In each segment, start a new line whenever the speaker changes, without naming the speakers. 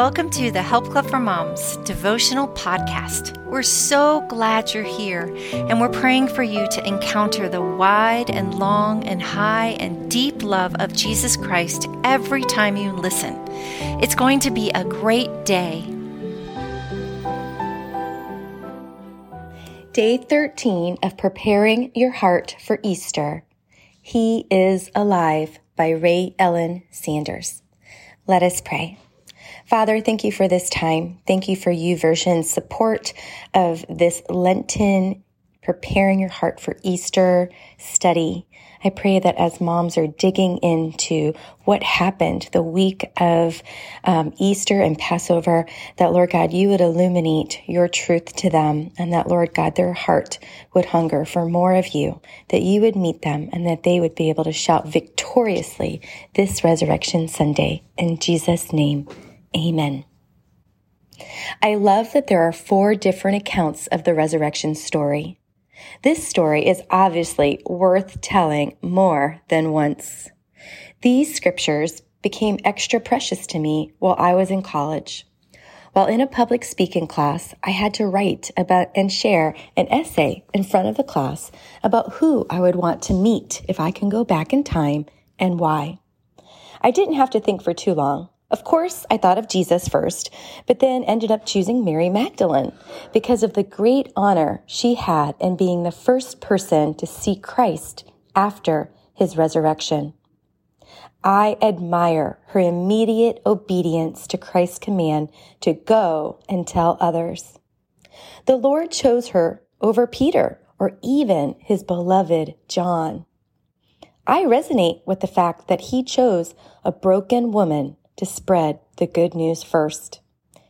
Welcome to the Help Club for Moms devotional podcast. We're so glad you're here, and we're praying for you to encounter the wide and long and high and deep love of Jesus Christ every time you listen. It's going to be a great day.
Day 13 of Preparing Your Heart for Easter. He is Alive by Ray Ellen Sanders. Let us pray. Father, thank you for this time. Thank you for YouVersion's support of this Lenten preparing your heart for Easter study. I pray that as moms are digging into what happened the week of um, Easter and Passover, that Lord God, you would illuminate your truth to them and that Lord God, their heart would hunger for more of you, that you would meet them and that they would be able to shout victoriously this resurrection Sunday. In Jesus' name, Amen. I love that there are four different accounts of the resurrection story. This story is obviously worth telling more than once. These scriptures became extra precious to me while I was in college. While in a public speaking class, I had to write about and share an essay in front of the class about who I would want to meet if I can go back in time and why. I didn't have to think for too long. Of course, I thought of Jesus first, but then ended up choosing Mary Magdalene because of the great honor she had in being the first person to see Christ after his resurrection. I admire her immediate obedience to Christ's command to go and tell others. The Lord chose her over Peter or even his beloved John. I resonate with the fact that he chose a broken woman to spread the good news first.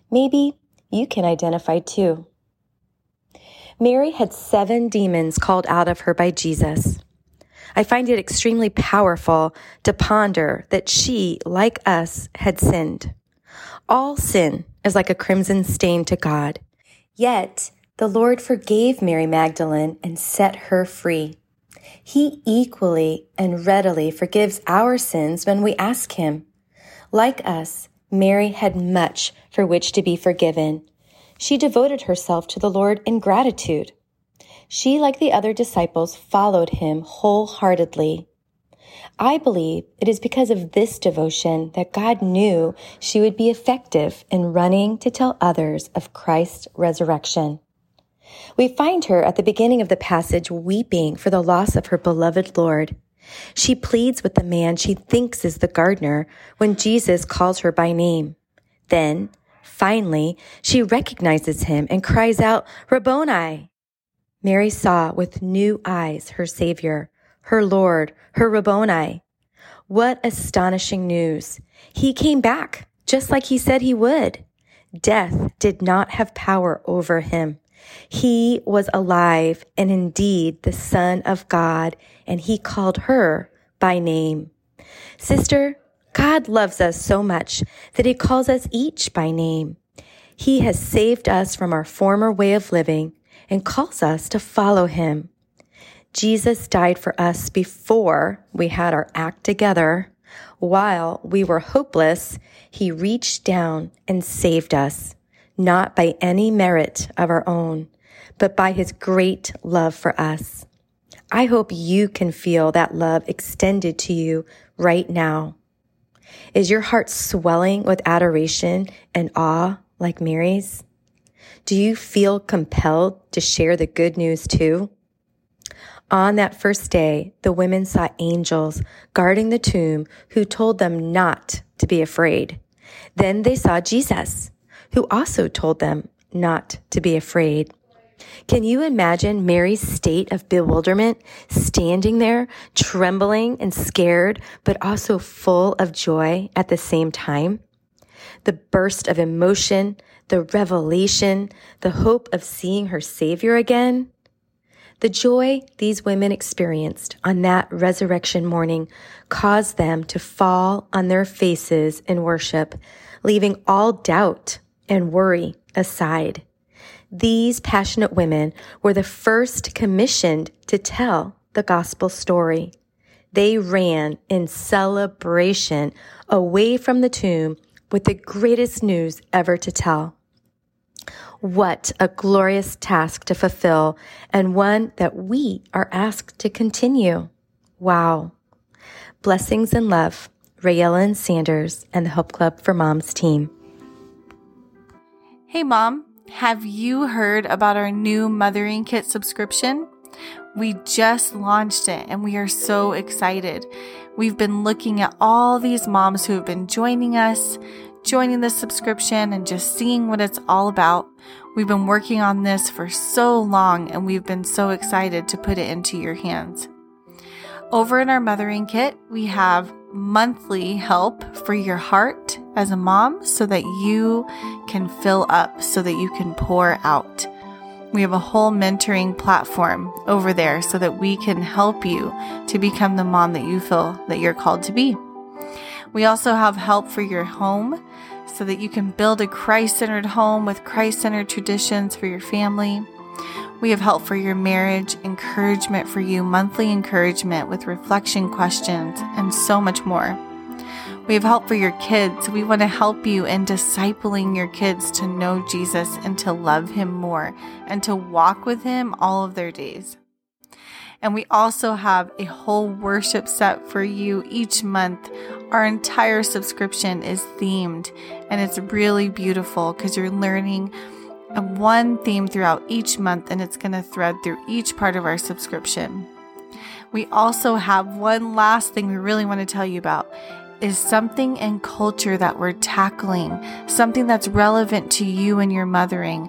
Maybe you can identify too. Mary had seven demons called out of her by Jesus. I find it extremely powerful to ponder that she, like us, had sinned. All sin is like a crimson stain to God. Yet the Lord forgave Mary Magdalene and set her free. He equally and readily forgives our sins when we ask Him. Like us, Mary had much for which to be forgiven. She devoted herself to the Lord in gratitude. She, like the other disciples, followed him wholeheartedly. I believe it is because of this devotion that God knew she would be effective in running to tell others of Christ's resurrection. We find her at the beginning of the passage weeping for the loss of her beloved Lord. She pleads with the man she thinks is the gardener when Jesus calls her by name. Then, finally, she recognizes him and cries out, Rabboni! Mary saw with new eyes her Savior, her Lord, her Rabboni. What astonishing news! He came back, just like he said he would. Death did not have power over him. He was alive and indeed the Son of God, and he called her by name. Sister, God loves us so much that he calls us each by name. He has saved us from our former way of living and calls us to follow him. Jesus died for us before we had our act together. While we were hopeless, he reached down and saved us not by any merit of our own, but by his great love for us. I hope you can feel that love extended to you right now. Is your heart swelling with adoration and awe like Mary's? Do you feel compelled to share the good news too? On that first day, the women saw angels guarding the tomb who told them not to be afraid. Then they saw Jesus who also told them not to be afraid. Can you imagine Mary's state of bewilderment, standing there, trembling and scared, but also full of joy at the same time? The burst of emotion, the revelation, the hope of seeing her Savior again. The joy these women experienced on that resurrection morning caused them to fall on their faces in worship, leaving all doubt and worry aside. These passionate women were the first commissioned to tell the gospel story. They ran in celebration away from the tomb with the greatest news ever to tell. What a glorious task to fulfill and one that we are asked to continue. Wow. Blessings and love, Rayellen Sanders and the Help Club for Moms team.
Hey, Mom, have you heard about our new Mothering Kit subscription? We just launched it and we are so excited. We've been looking at all these moms who have been joining us, joining the subscription, and just seeing what it's all about. We've been working on this for so long and we've been so excited to put it into your hands. Over in our mothering kit, we have monthly help for your heart as a mom so that you can fill up, so that you can pour out. We have a whole mentoring platform over there so that we can help you to become the mom that you feel that you're called to be. We also have help for your home so that you can build a Christ centered home with Christ centered traditions for your family. We have help for your marriage, encouragement for you, monthly encouragement with reflection questions, and so much more. We have help for your kids. We want to help you in discipling your kids to know Jesus and to love him more and to walk with him all of their days. And we also have a whole worship set for you each month. Our entire subscription is themed and it's really beautiful because you're learning one theme throughout each month and it's going to thread through each part of our subscription. We also have one last thing we really want to tell you about is something in culture that we're tackling, something that's relevant to you and your mothering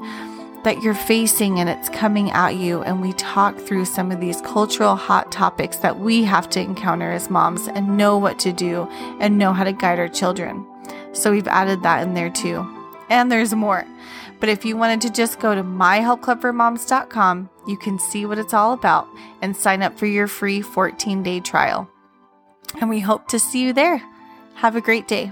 that you're facing and it's coming at you. And we talk through some of these cultural hot topics that we have to encounter as moms and know what to do and know how to guide our children. So we've added that in there too. And there's more. But if you wanted to just go to myhelpclubformoms.com, you can see what it's all about and sign up for your free 14 day trial. And we hope to see you there. Have a great day.